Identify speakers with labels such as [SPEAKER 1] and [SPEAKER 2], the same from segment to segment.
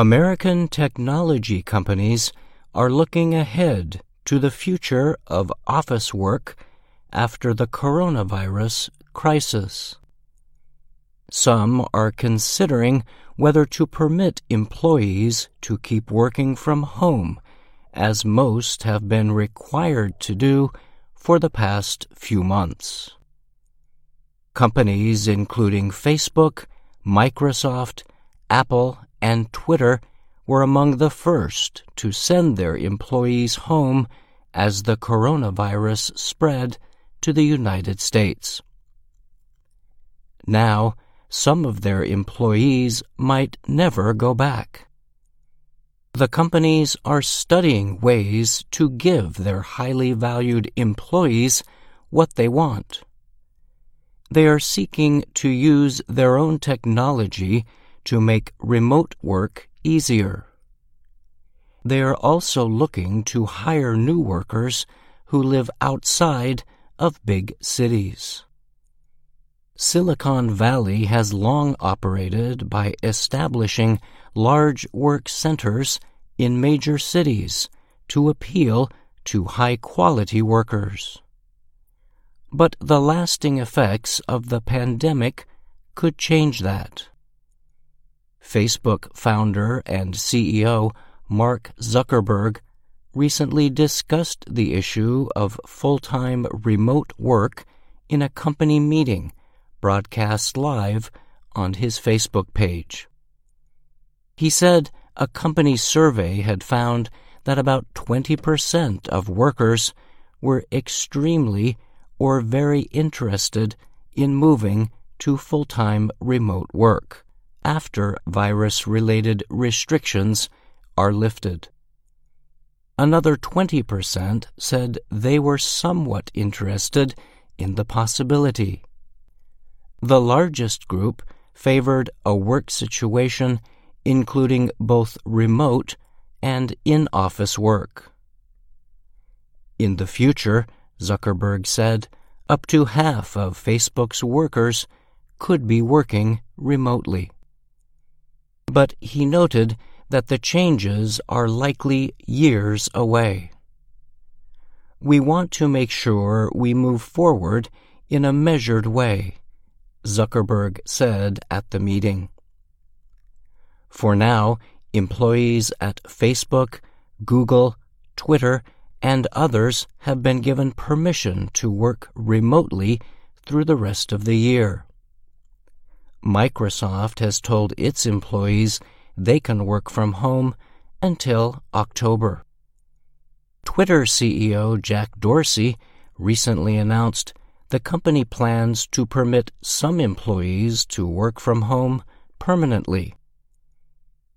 [SPEAKER 1] American technology companies are looking ahead to the future of office work after the coronavirus crisis. Some are considering whether to permit employees to keep working from home, as most have been required to do for the past few months. Companies including Facebook, Microsoft, Apple, and Twitter were among the first to send their employees home as the coronavirus spread to the United States. Now, some of their employees might never go back. The companies are studying ways to give their highly valued employees what they want. They are seeking to use their own technology to make remote work easier. They are also looking to hire new workers who live outside of big cities. Silicon Valley has long operated by establishing large work centers in major cities to appeal to high quality workers. But the lasting effects of the pandemic could change that. Facebook founder and CEO Mark Zuckerberg recently discussed the issue of full time remote work in a company meeting broadcast live on his Facebook page. He said a company survey had found that about 20% of workers were extremely or very interested in moving to full time remote work after virus related restrictions are lifted. Another 20% said they were somewhat interested in the possibility. The largest group favored a work situation including both remote and in office work. In the future, Zuckerberg said, up to half of Facebook's workers could be working remotely. But he noted that the changes are likely years away. We want to make sure we move forward in a measured way Zuckerberg said at the meeting. For now, employees at Facebook, Google, Twitter, and others have been given permission to work remotely through the rest of the year. Microsoft has told its employees they can work from home until October. Twitter CEO Jack Dorsey recently announced the company plans to permit some employees to work from home permanently.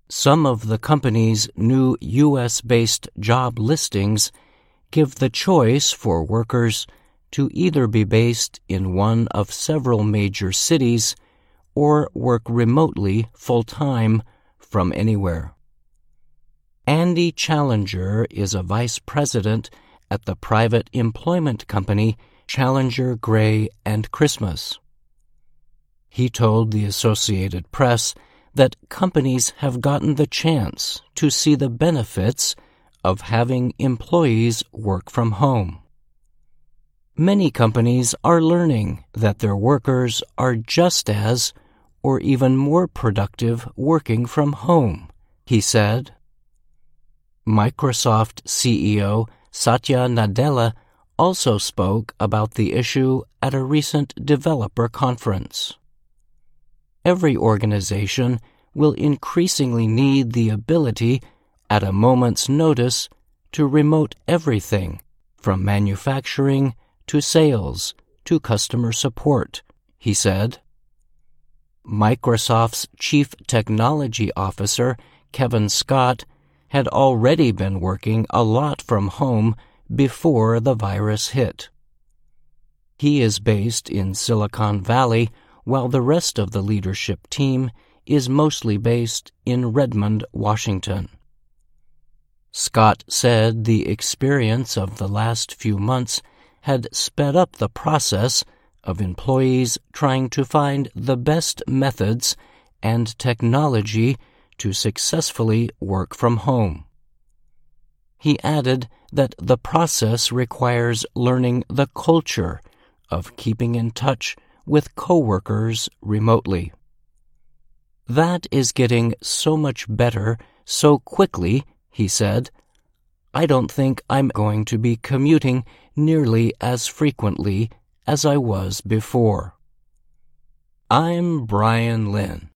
[SPEAKER 1] Some of the company's new U.S. based job listings give the choice for workers to either be based in one of several major cities or work remotely full time from anywhere. Andy Challenger is a vice president at the private employment company Challenger, Gray, and Christmas. He told the Associated Press that companies have gotten the chance to see the benefits of having employees work from home. Many companies are learning that their workers are just as or even more productive working from home, he said. Microsoft CEO Satya Nadella also spoke about the issue at a recent developer conference. Every organization will increasingly need the ability, at a moment's notice, to remote everything from manufacturing to sales to customer support, he said. Microsoft's Chief Technology Officer, Kevin Scott, had already been working a lot from home before the virus hit. He is based in Silicon Valley, while the rest of the leadership team is mostly based in Redmond, Washington. Scott said the experience of the last few months had sped up the process of employees trying to find the best methods and technology to successfully work from home. He added that the process requires learning the culture of keeping in touch with coworkers remotely. That is getting so much better so quickly, he said. I don't think I'm going to be commuting nearly as frequently as I was before. I'm Brian Lynn.